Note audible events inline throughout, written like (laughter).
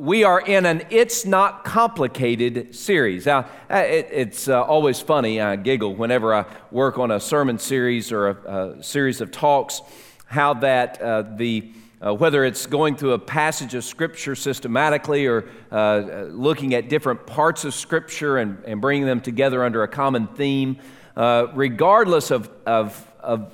we are in an It's Not Complicated series. Now, uh, it, it's uh, always funny, I giggle whenever I work on a sermon series or a, a series of talks, how that uh, the uh, whether it's going through a passage of Scripture systematically or uh, looking at different parts of Scripture and, and bringing them together under a common theme, uh, regardless of, of, of,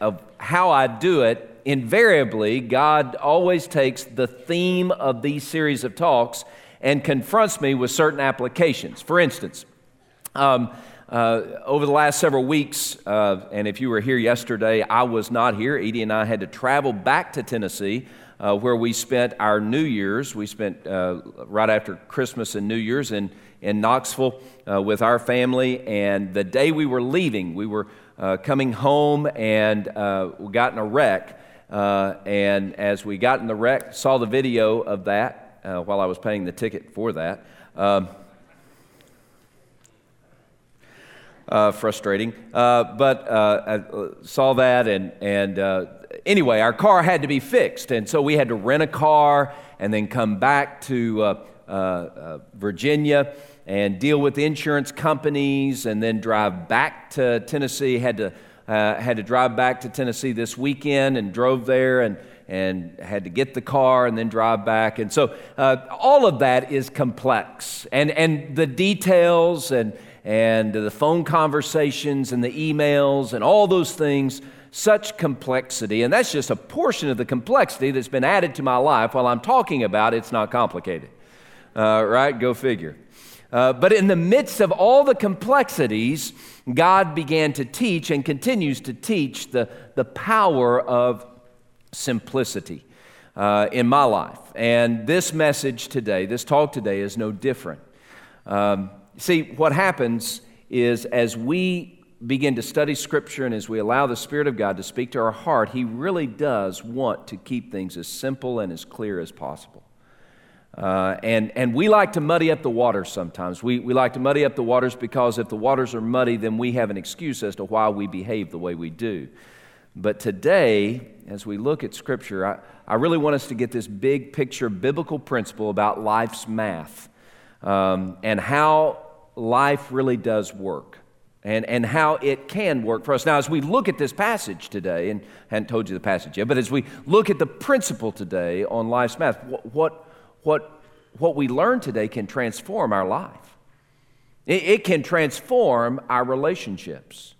of how I do it, invariably, God always takes the theme of these series of talks and confronts me with certain applications. For instance, um, uh, over the last several weeks, uh, and if you were here yesterday, I was not here. Edie and I had to travel back to Tennessee, uh, where we spent our New Year's. We spent uh, right after Christmas and New Year's in, in Knoxville uh, with our family. And the day we were leaving, we were uh, coming home and we got in a wreck. Uh, and as we got in the wreck, saw the video of that uh, while I was paying the ticket for that. Um, uh, frustrating. Uh, but uh, I saw that, and, and uh, anyway, our car had to be fixed. And so we had to rent a car and then come back to Virginia and deal with insurance companies and then drive back to Tennessee. Had to uh, had to drive back to Tennessee this weekend and drove there and, and had to get the car and then drive back. And so uh, all of that is complex. And, and the details and, and the phone conversations and the emails and all those things, such complexity. And that's just a portion of the complexity that's been added to my life while I'm talking about it's not complicated. Uh, right? Go figure. Uh, but in the midst of all the complexities, God began to teach and continues to teach the, the power of simplicity uh, in my life. And this message today, this talk today, is no different. Um, see, what happens is as we begin to study Scripture and as we allow the Spirit of God to speak to our heart, He really does want to keep things as simple and as clear as possible. Uh, and, and we like to muddy up the waters sometimes. We, we like to muddy up the waters because if the waters are muddy, then we have an excuse as to why we behave the way we do. But today, as we look at Scripture, I, I really want us to get this big picture biblical principle about life's math um, and how life really does work and, and how it can work for us. Now, as we look at this passage today, and I hadn't told you the passage yet, but as we look at the principle today on life's math, what, what what, what we learn today can transform our life. It, it can transform our relationships.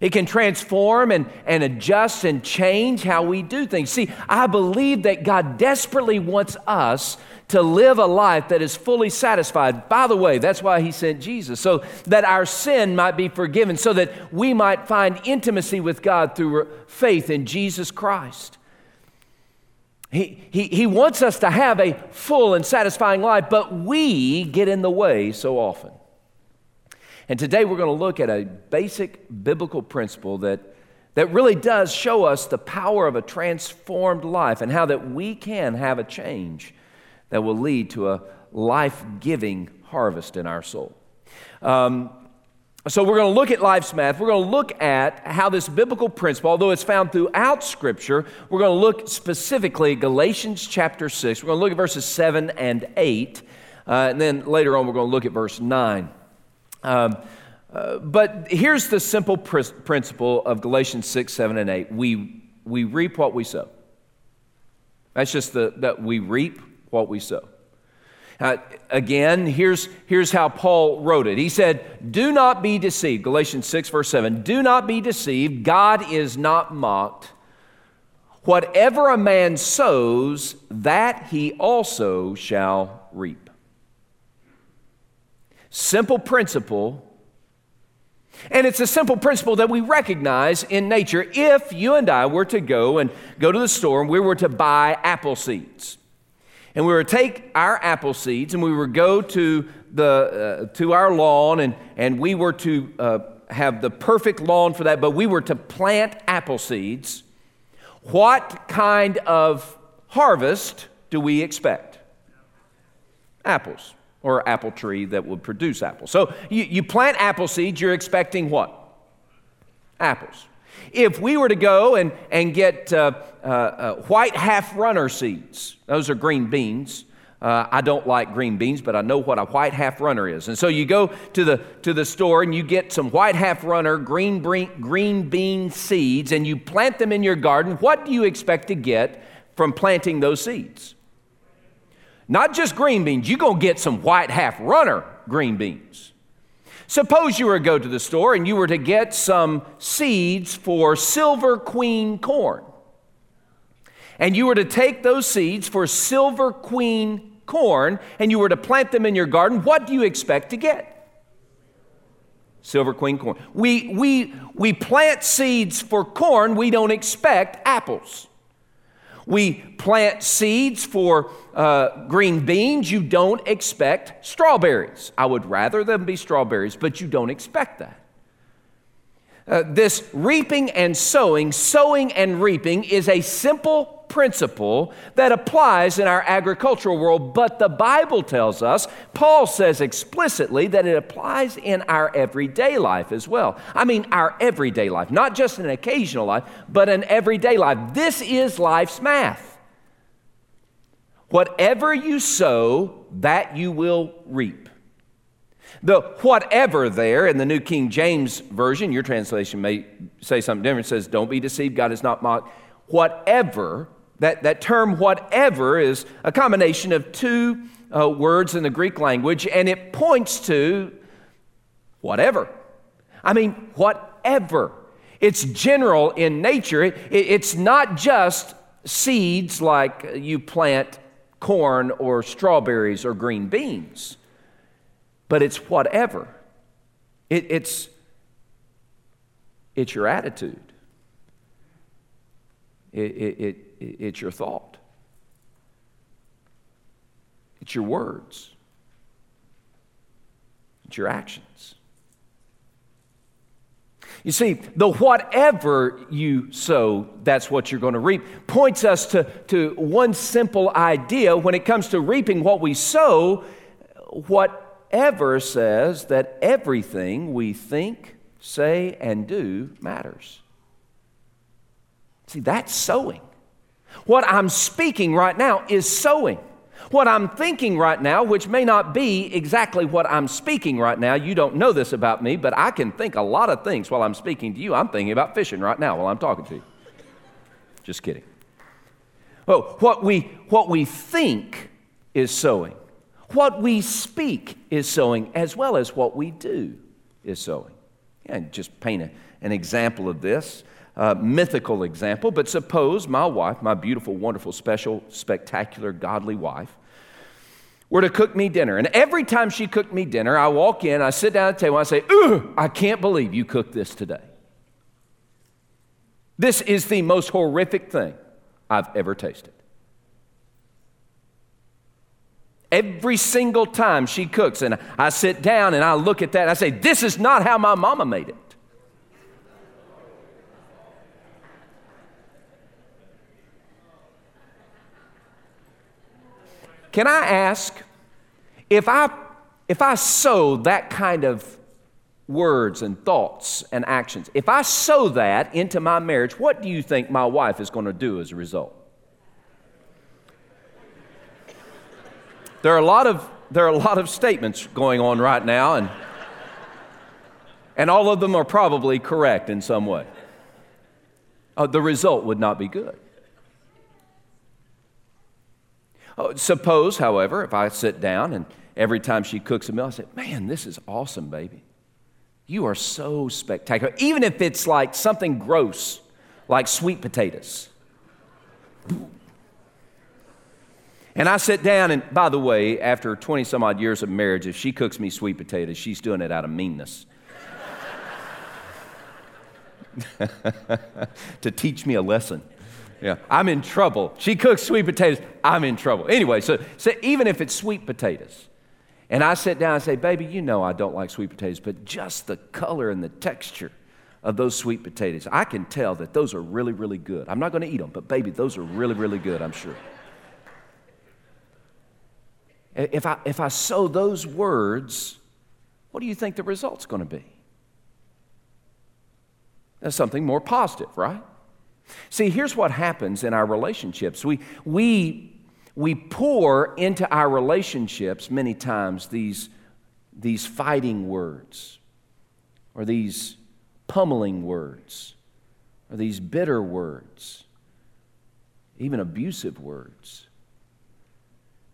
It can transform and, and adjust and change how we do things. See, I believe that God desperately wants us to live a life that is fully satisfied. By the way, that's why He sent Jesus, so that our sin might be forgiven, so that we might find intimacy with God through faith in Jesus Christ. He, he, he wants us to have a full and satisfying life, but we get in the way so often. And today we're going to look at a basic biblical principle that, that really does show us the power of a transformed life and how that we can have a change that will lead to a life giving harvest in our soul. Um, so, we're going to look at life's math. We're going to look at how this biblical principle, although it's found throughout Scripture, we're going to look specifically at Galatians chapter 6. We're going to look at verses 7 and 8. Uh, and then later on, we're going to look at verse 9. Um, uh, but here's the simple pr- principle of Galatians 6, 7, and 8 we, we reap what we sow. That's just the, that we reap what we sow. Uh, again, here's, here's how Paul wrote it. He said, Do not be deceived. Galatians 6, verse 7. Do not be deceived. God is not mocked. Whatever a man sows, that he also shall reap. Simple principle. And it's a simple principle that we recognize in nature. If you and I were to go and go to the store and we were to buy apple seeds, and we would take our apple seeds and we would go to, the, uh, to our lawn and, and we were to uh, have the perfect lawn for that, but we were to plant apple seeds. What kind of harvest do we expect? Apples or apple tree that would produce apples. So you, you plant apple seeds, you're expecting what? Apples. If we were to go and, and get uh, uh, uh, white half runner seeds, those are green beans, Uh, I don't like green beans, but I know what a white half runner is. And so you go to the, to the store and you get some white half runner green, green bean seeds and you plant them in your garden. What do you expect to get from planting those seeds? Not just green beans, you're going to get some white half runner green beans. Suppose you were to go to the store and you were to get some seeds for silver queen corn. And you were to take those seeds for silver queen corn and you were to plant them in your garden, what do you expect to get? Silver queen corn. We, we, we plant seeds for corn, we don't expect apples. We plant seeds for uh, green beans, you don't expect strawberries. I would rather them be strawberries, but you don't expect that. Uh, this reaping and sowing, sowing and reaping is a simple principle that applies in our agricultural world, but the Bible tells us, Paul says explicitly, that it applies in our everyday life as well. I mean, our everyday life, not just an occasional life, but an everyday life. This is life's math. Whatever you sow, that you will reap. The whatever there in the New King James Version, your translation may say something different, says, Don't be deceived, God is not mocked. Whatever that, that term, whatever, is a combination of two uh, words in the Greek language, and it points to whatever. I mean, whatever. It's general in nature. It, it's not just seeds like you plant corn or strawberries or green beans, but it's whatever. It, it's, it's your attitude. It, it, it's your thought, it's your words, it's your actions. You see, the whatever you sow, that's what you're going to reap, points us to, to one simple idea. When it comes to reaping what we sow, whatever says that everything we think, say, and do matters. See, that's sowing. What I'm speaking right now is sowing. What I'm thinking right now, which may not be exactly what I'm speaking right now, you don't know this about me, but I can think a lot of things while I'm speaking to you. I'm thinking about fishing right now while I'm talking to you. Just kidding. Oh, what we, what we think is sowing. What we speak is sowing, as well as what we do is sowing. And just paint a, an example of this uh, mythical example, but suppose my wife, my beautiful, wonderful, special, spectacular, godly wife, were to cook me dinner. And every time she cooked me dinner, I walk in, I sit down at the table, I say, Ooh, I can't believe you cooked this today. This is the most horrific thing I've ever tasted. Every single time she cooks, and I sit down and I look at that, I say, This is not how my mama made it. Can I ask if I if I sow that kind of words and thoughts and actions, if I sow that into my marriage, what do you think my wife is going to do as a result? There are a lot of there are a lot of statements going on right now and and all of them are probably correct in some way. Uh, the result would not be good. Oh, Uh, suppose, however, if I sit down and every time she cooks a meal, I say, Man, this is awesome, baby. You are so spectacular. Even if it's like something gross, like sweet potatoes. And I sit down, and by the way, after 20 some odd years of marriage, if she cooks me sweet potatoes, she's doing it out of meanness. (laughs) to teach me a lesson. Yeah, I'm in trouble. She cooks sweet potatoes. I'm in trouble. Anyway, so, so even if it's sweet potatoes, and I sit down and say, Baby, you know I don't like sweet potatoes, but just the color and the texture of those sweet potatoes, I can tell that those are really, really good. I'm not going to eat them, but baby, those are really, really good, I'm sure. If I, if I sow those words, what do you think the result's going to be? That's something more positive, right? See, here's what happens in our relationships. We, we, we pour into our relationships many times these, these fighting words or these pummeling words or these bitter words, even abusive words.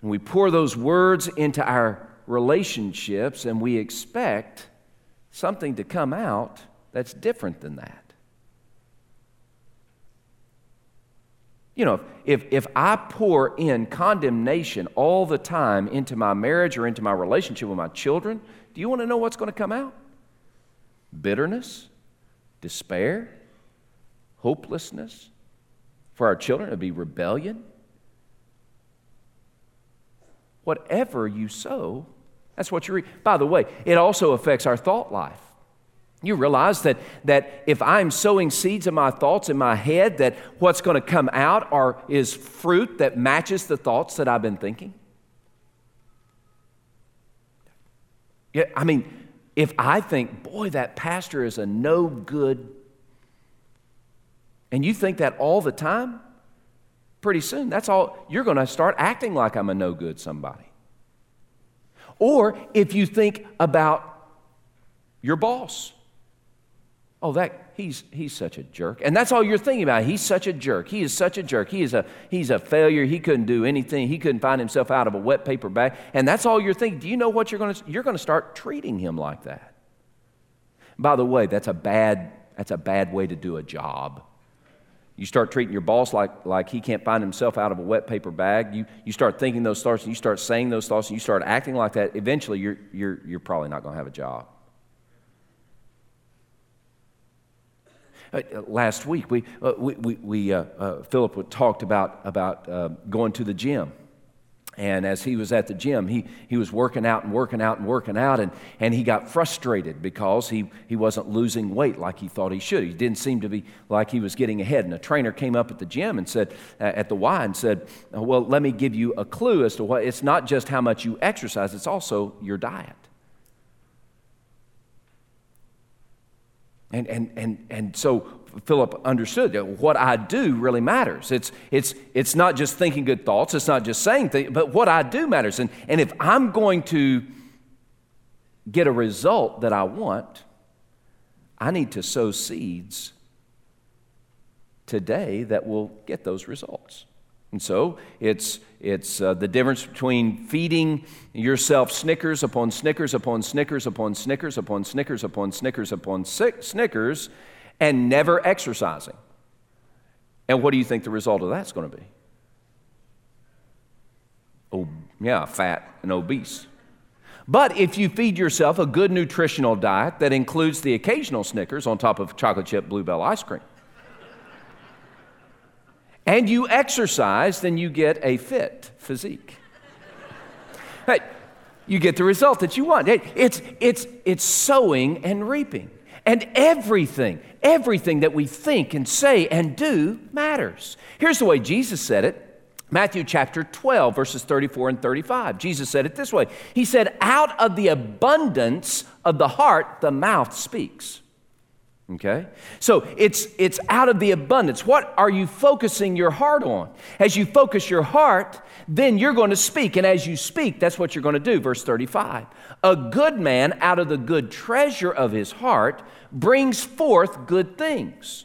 And we pour those words into our relationships and we expect something to come out that's different than that. You know, if, if I pour in condemnation all the time into my marriage or into my relationship with my children, do you want to know what's going to come out? Bitterness, despair, hopelessness. For our children, it'd be rebellion. Whatever you sow, that's what you reap. By the way, it also affects our thought life. You realize that, that if I'm sowing seeds of my thoughts in my head, that what's going to come out are, is fruit that matches the thoughts that I've been thinking? Yeah, I mean, if I think, boy, that pastor is a no good, and you think that all the time, pretty soon, that's all, you're going to start acting like I'm a no good somebody. Or if you think about your boss, Oh, that he's he's such a jerk. And that's all you're thinking about. He's such a jerk. He is such a jerk. He is a he's a failure. He couldn't do anything. He couldn't find himself out of a wet paper bag. And that's all you're thinking. Do you know what you're going to you're going to start treating him like that? By the way, that's a bad that's a bad way to do a job. You start treating your boss like, like he can't find himself out of a wet paper bag. You, you start thinking those thoughts and you start saying those thoughts and you start acting like that. Eventually, you're, you're, you're probably not going to have a job. Uh, last week, we, uh, we, we, we uh, uh Philip talked about, about uh, going to the gym. And as he was at the gym, he, he was working out and working out and working out, and, and he got frustrated because he, he wasn't losing weight like he thought he should. He didn't seem to be like he was getting ahead. And a trainer came up at the gym and said, at the Y, and said, Well, let me give you a clue as to what it's not just how much you exercise, it's also your diet. And, and, and, and so Philip understood that what I do really matters. It's, it's, it's not just thinking good thoughts, it's not just saying things, but what I do matters. And, and if I'm going to get a result that I want, I need to sow seeds today that will get those results. And so it's, it's uh, the difference between feeding yourself Snickers upon Snickers upon Snickers upon Snickers upon Snickers upon Snickers upon Snickers and never exercising. And what do you think the result of that's going to be? Oh, yeah, fat and obese. But if you feed yourself a good nutritional diet that includes the occasional Snickers on top of chocolate chip Blue Bell ice cream, and you exercise, then you get a fit physique. You get the result that you want. It's, it's, it's sowing and reaping. And everything, everything that we think and say and do matters. Here's the way Jesus said it Matthew chapter 12, verses 34 and 35. Jesus said it this way He said, Out of the abundance of the heart, the mouth speaks. Okay? So it's, it's out of the abundance. What are you focusing your heart on? As you focus your heart, then you're going to speak. And as you speak, that's what you're going to do. Verse 35. A good man out of the good treasure of his heart brings forth good things.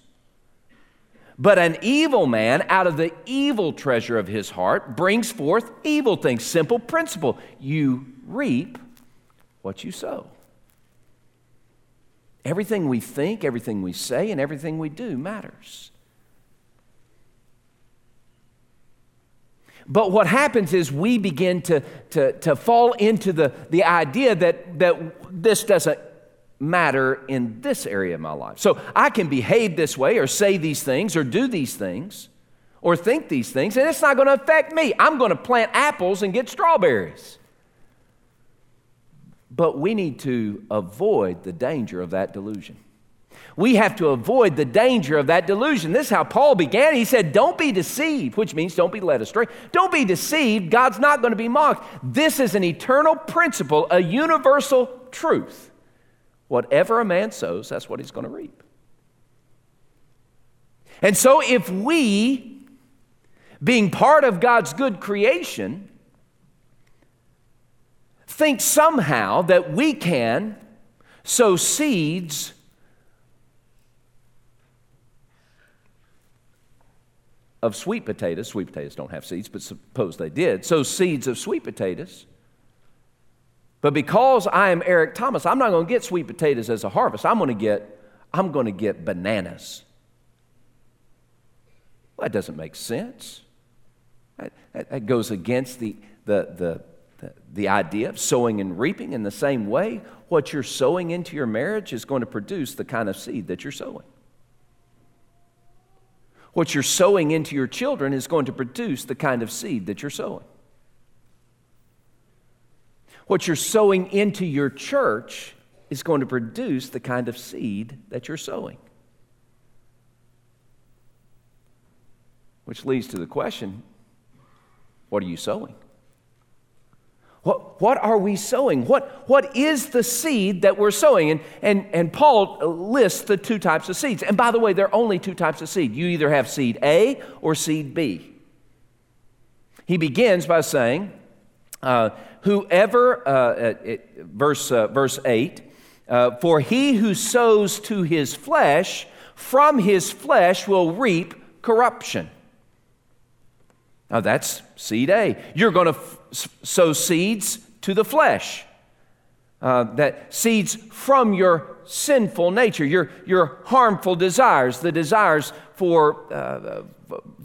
But an evil man out of the evil treasure of his heart brings forth evil things. Simple principle. You reap what you sow. Everything we think, everything we say, and everything we do matters. But what happens is we begin to, to, to fall into the, the idea that, that this doesn't matter in this area of my life. So I can behave this way, or say these things, or do these things, or think these things, and it's not going to affect me. I'm going to plant apples and get strawberries. But we need to avoid the danger of that delusion. We have to avoid the danger of that delusion. This is how Paul began. He said, Don't be deceived, which means don't be led astray. Don't be deceived. God's not going to be mocked. This is an eternal principle, a universal truth. Whatever a man sows, that's what he's going to reap. And so if we being part of God's good creation, think somehow that we can sow seeds of sweet potatoes. Sweet potatoes don't have seeds, but suppose they did. Sow seeds of sweet potatoes. But because I am Eric Thomas, I'm not going to get sweet potatoes as a harvest. I'm going to get I'm going to get bananas. Well, that doesn't make sense. That, that, that goes against the, the, the, the, idea of sowing and reaping in the same way. What you're sowing into your marriage is going to produce the kind of seed that you're sowing. What you're sowing into your children is going to produce the kind of seed that you're sowing. What you're sowing into your church is going to produce the kind of seed that you're sowing. Which leads to the question what are you sowing? What, what are we sowing? What, what is the seed that we're sowing? And, and, and Paul lists the two types of seeds. And by the way, there are only two types of seed. You either have seed A or seed B. He begins by saying, uh, Whoever, uh, it, verse, uh, verse 8, uh, for he who sows to his flesh, from his flesh will reap corruption. Now that's seed A. You're going to f- sow seeds to the flesh. Uh, that seeds from your sinful nature, your, your harmful desires, the desires for, uh,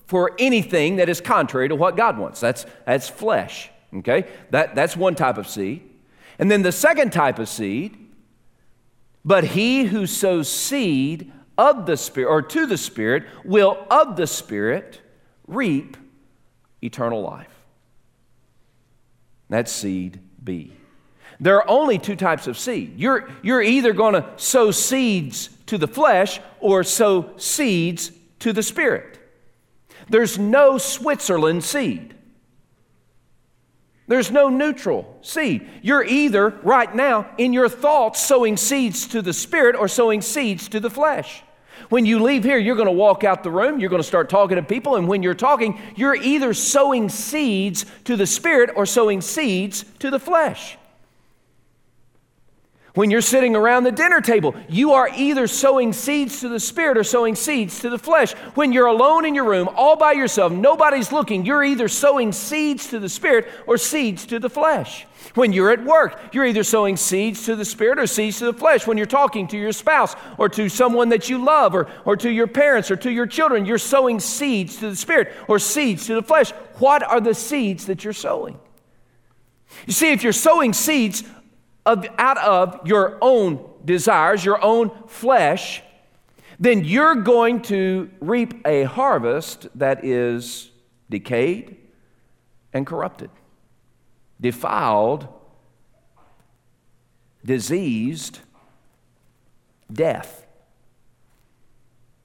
for anything that is contrary to what God wants. That's, that's flesh. Okay? That, that's one type of seed. And then the second type of seed but he who sows seed of the Spirit, or to the Spirit, will of the Spirit reap eternal life. That's seed B. There are only two types of seed. You're, you're either going to sow seeds to the flesh or sow seeds to the Spirit. There's no Switzerland seed. There's no neutral seed. You're either, right now, in your thoughts, sowing seeds to the spirit or sowing seeds to the flesh. When you leave here, you're going to walk out the room, you're going to start talking to people, and when you're talking, you're either sowing seeds to the spirit or sowing seeds to the flesh. When you're sitting around the dinner table, you are either sowing seeds to the spirit or sowing seeds to the flesh. When you're alone in your room, all by yourself, nobody's looking, you're either sowing seeds to the spirit or seeds to the flesh. When you're at work, you're either sowing seeds to the spirit or seeds to the flesh. When you're talking to your spouse or to someone that you love or, or to your parents or to your children, you're sowing seeds to the spirit or seeds to the flesh. What are the seeds that you're sowing? You see, if you're sowing seeds of, out of your own desires, your own flesh, then you're going to reap a harvest that is decayed and corrupted, defiled, diseased, death.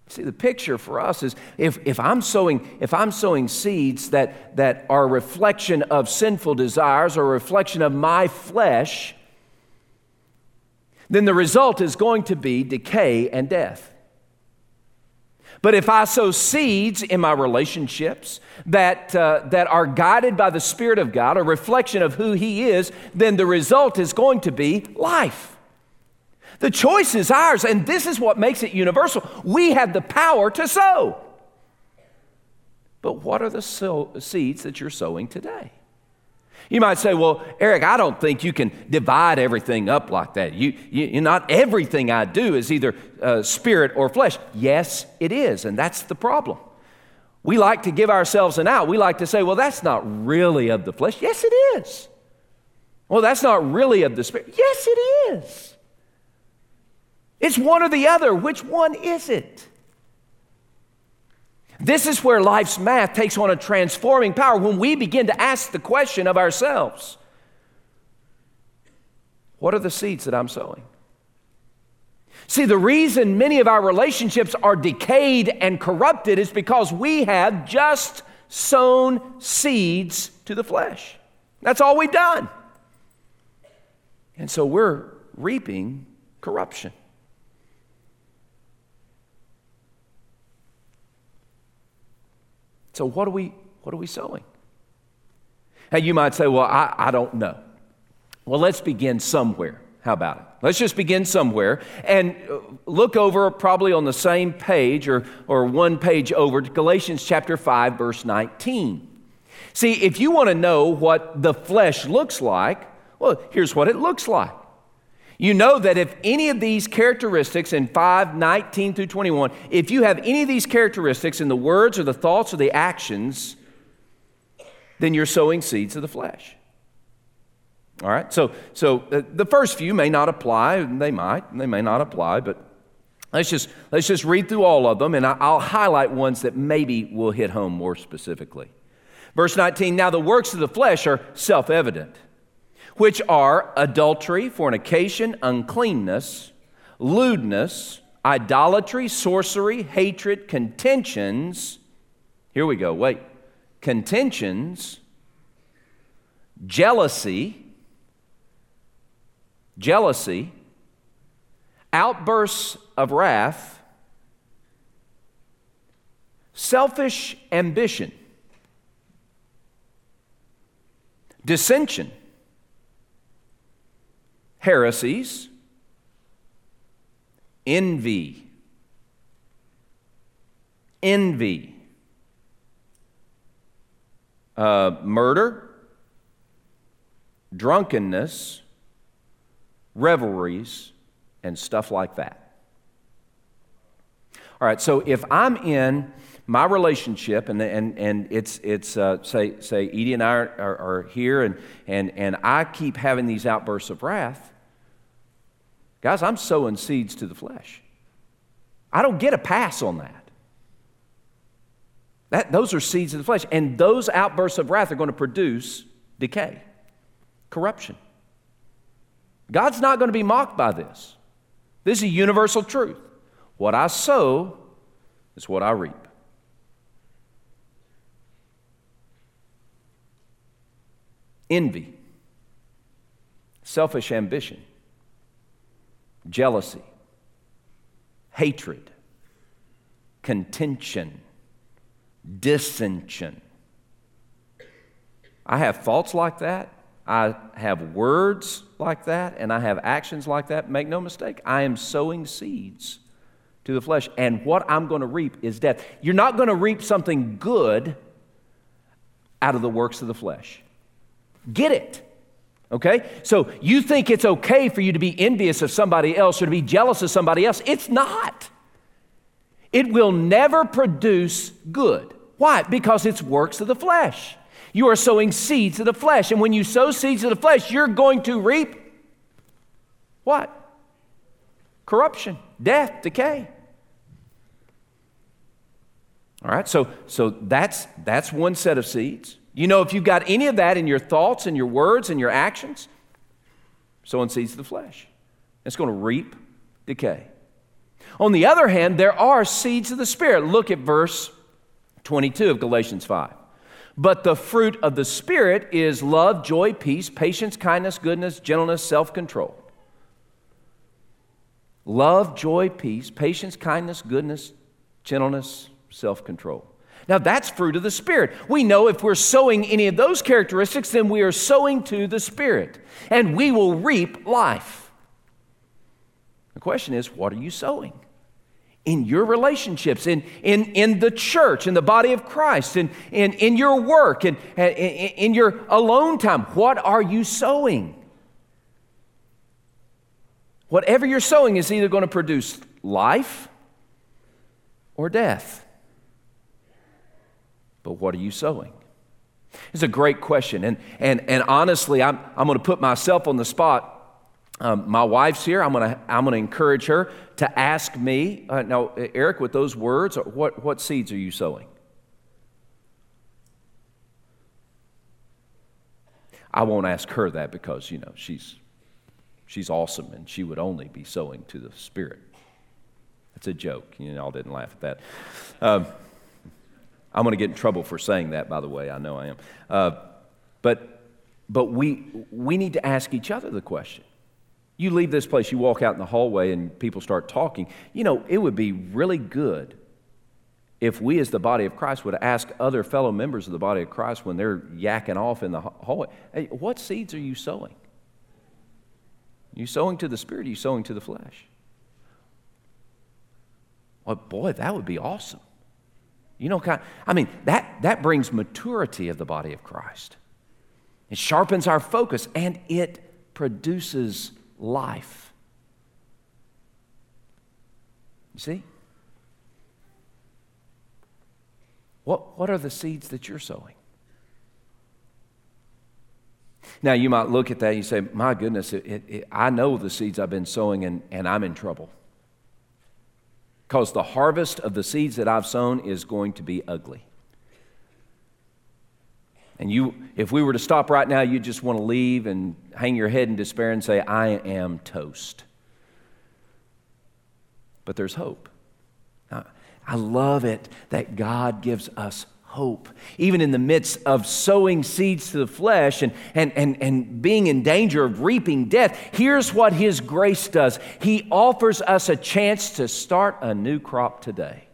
See, the picture for us is if, if, I'm sowing, if I'm sowing seeds that, that are a reflection of sinful desires or a reflection of my flesh, then the result is going to be decay and death. But if I sow seeds in my relationships that, uh, that are guided by the Spirit of God, a reflection of who He is, then the result is going to be life. The choice is ours, and this is what makes it universal. We have the power to sow. But what are the sow- seeds that you're sowing today? You might say, well, Eric, I don't think you can divide everything up like that. You, you, not everything I do is either uh, spirit or flesh. Yes, it is, and that's the problem. We like to give ourselves an out. We like to say, well, that's not really of the flesh. Yes, it is. Well, that's not really of the spirit. Yes, it is. It's one or the other. Which one is it? This is where life's math takes on a transforming power when we begin to ask the question of ourselves What are the seeds that I'm sowing? See, the reason many of our relationships are decayed and corrupted is because we have just sown seeds to the flesh. That's all we've done. And so we're reaping corruption. So, what are we, What are we sowing? Now, you might say, well, I, I don't know. Well, let's begin somewhere. How about it? Let's just begin somewhere and uh, look over probably on the same page or, or one page over to Galatians chapter 5, verse 19. See, if you want to know what the flesh looks like, well, here's what it looks like. You know that if any of these characteristics in 5, 19 through 21, if you have any of these characteristics in the words or the thoughts or the actions, then you're sowing seeds of the flesh. All right? So, so uh, the first few may not apply. They might, they may not apply, but let's just, let's just read through all of them, and I'll highlight ones that maybe will hit home more specifically. Verse 19 Now the works of the flesh are self evident, which are adultery, fornication, uncleanness, lewdness, idolatry, sorcery, hatred, contentions. Here we go, wait. Contentions, jealousy, jealousy, outbursts of wrath, selfish ambition, dissension, heresies, envy, envy, uh, murder, drunkenness, revelries, and stuff like that. All right, so if I'm in my relationship, and, and, and it's, it's uh, say, say Edie and I are, are, are, here, and, and, and I keep having these outbursts of wrath, guys, I'm sowing seeds to the flesh. I don't get a pass on that. that those are seeds of the flesh. And those outbursts of wrath are going to produce decay, corruption. God's not going to be mocked by this. This is a universal truth. What I sow is what I reap. Envy, selfish ambition, jealousy, hatred, contention, dissension. I have faults like that. I have words like that and I have actions like that, make no mistake, I am sowing seeds to the flesh. And what I'm going to reap is death. You're not going to reap something good out of the works of the flesh. Get it. Okay? So you think it's okay for you to be envious of somebody else or to be jealous of somebody else. It's not. It will never produce good. Why? Because it's works of the flesh. You are sowing seeds of the flesh. And when you sow seeds of the flesh, you're going to reap what? Corruption, death, decay. All right, so, so that's, that's one set of seeds. You know, if you've got any of that in your thoughts and your words and your actions, sowing seeds of the flesh. It's going to reap decay. On the other hand, there are seeds of the Spirit. Look at verse 22 of Galatians 5. But the fruit of the Spirit is love, joy, peace, patience, kindness, goodness, gentleness, self control. Love, joy, peace, patience, kindness, goodness, gentleness, self control. Now, that's fruit of the Spirit. We know if we're sowing any of those characteristics, then we are sowing to the Spirit, and we will reap life. The question is, what are you sowing? in your relationships, in, in, in the church, in the body of Christ, in, in, in your work, in, in, in your alone time. What are you sowing? Whatever you're sowing is either going to produce life or death. But what are you sowing? It's a great question. And, and, and honestly, I'm, I'm going to put myself on the spot um, my wife's here. I'm going to I'm to encourage her to ask me. Uh, now, Eric, with those words, what, what seeds are you sowing? I won't ask her that because, you know, she's, she's awesome and she would only be sowing to the Spirit. That's a joke. You all didn't laugh at that. Um, I'm going to get in trouble for saying that, by the way. I know I am. Uh, but but we, we need to ask each other the question you leave this place, you walk out in the hallway, and people start talking. You know, it would be really good if we, as the body of Christ, would ask other fellow members of the body of Christ when they're yakking off in the hallway, hey, what seeds are you sowing? Are you sowing to the Spirit? Are you sowing to the flesh? Well, boy, that would be awesome. You know, kind of, I mean, that, that brings maturity of the body of Christ. It sharpens our focus and it produces life. You see? What, what are the seeds that you're sowing? Now, you might look at that and you say, My goodness, it, it, I know the seeds I've been sowing and, and I'm in trouble. Because the harvest of the seeds that I've sown is going to be ugly. And you, if we were to stop right now, you'd just want to leave and hang your head in despair and say, I am toast. But there's hope. I love it that God gives us hope. Even in the midst of sowing seeds to the flesh and, and, and, and being in danger of reaping death, here's what His grace does He offers us a chance to start a new crop today.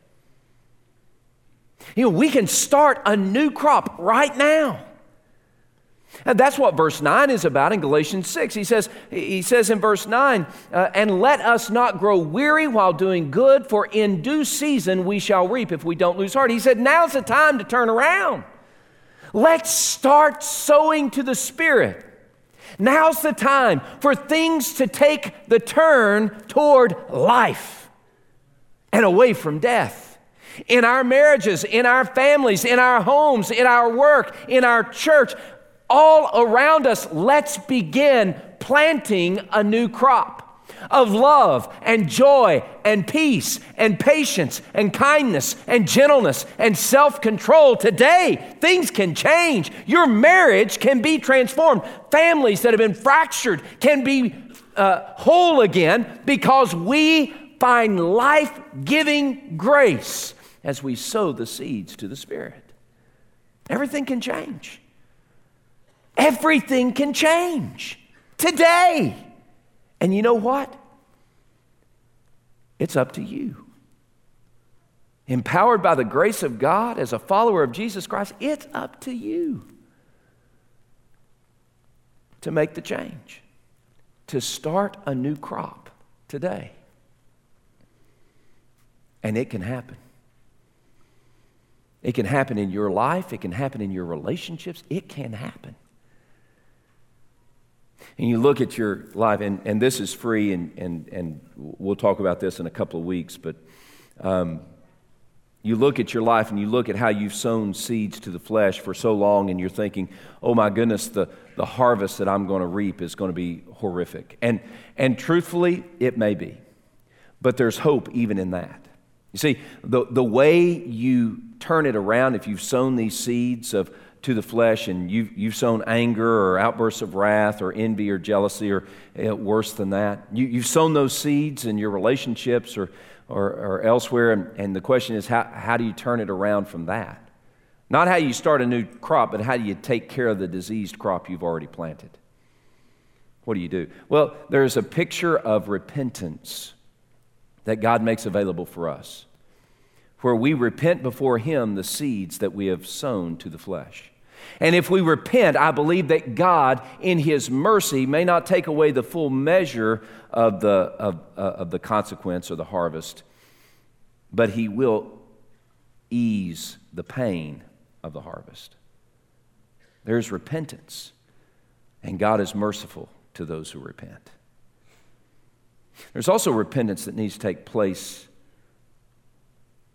You know, we can start a new crop right now. And that's what verse 9 is about in Galatians 6. He says, he says in verse 9, uh, and let us not grow weary while doing good, for in due season we shall reap if we don't lose heart. He said, now's the time to turn around. Let's start sowing to the Spirit. Now's the time for things to take the turn toward life and away from death. In our marriages, in our families, in our homes, in our work, in our church, all around us, let's begin planting a new crop of love and joy and peace and patience and kindness and gentleness and self control. Today, things can change. Your marriage can be transformed. Families that have been fractured can be uh, whole again because we find life giving grace as we sow the seeds to the Spirit. Everything can change. Everything can change today. And you know what? It's up to you. Empowered by the grace of God as a follower of Jesus Christ, it's up to you to make the change, to start a new crop today. And it can happen. It can happen in your life, it can happen in your relationships, it can happen and you look at your life, and, and this is free, and, and, and we'll talk about this in a couple of weeks, but um, you look at your life and you look at how you've sown seeds to the flesh for so long, and you're thinking, oh my goodness, the, the harvest that I'm going to reap is going to be horrific. And, and truthfully, it may be, but there's hope even in that. You see, the, the way you turn it around, if you've sown these seeds of, to the flesh and you've, you've sown anger or outbursts of wrath or envy or jealousy or uh, worse than that. You, you've sown those seeds in your relationships or, or, or elsewhere, and, and the question is how, how do you turn it around from that? Not how you start a new crop, but how do you take care of the diseased crop you've already planted? What do you do? Well, there's a picture of repentance that God makes available for us where we repent before Him the seeds that we have sown to the flesh. And if we repent, I believe that God, in His mercy, may not take away the full measure of the, of, uh, of the consequence or the harvest, but He will ease the pain of the harvest. There's repentance, and God is merciful to those who repent. There's also repentance that needs to take place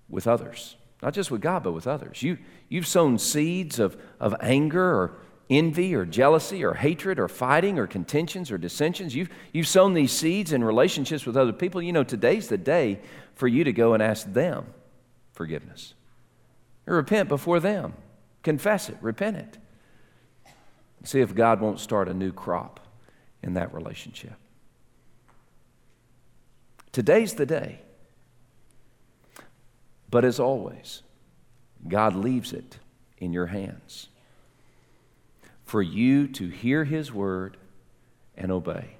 with others. Not just with God, but with others. You, you've sown seeds of, of anger or envy or jealousy or hatred or fighting or contentions or dissensions. You've, you've sown these seeds in relationships with other people. You know, today's the day for you to go and ask them forgiveness. Or repent before them. Confess it, repent it. See if God won't start a new crop in that relationship. Today's the day. But as always, God leaves it in your hands for you to hear His word and obey.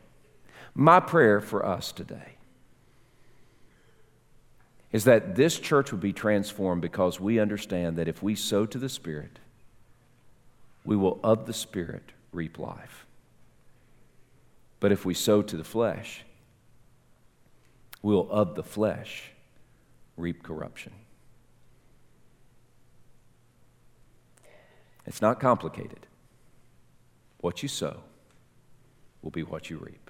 My prayer for us today is that this church would be transformed because we understand that if we sow to the Spirit, we will of the Spirit reap life. But if we sow to the flesh, we will of the flesh reap corruption. It's not complicated. What you sow will be what you reap.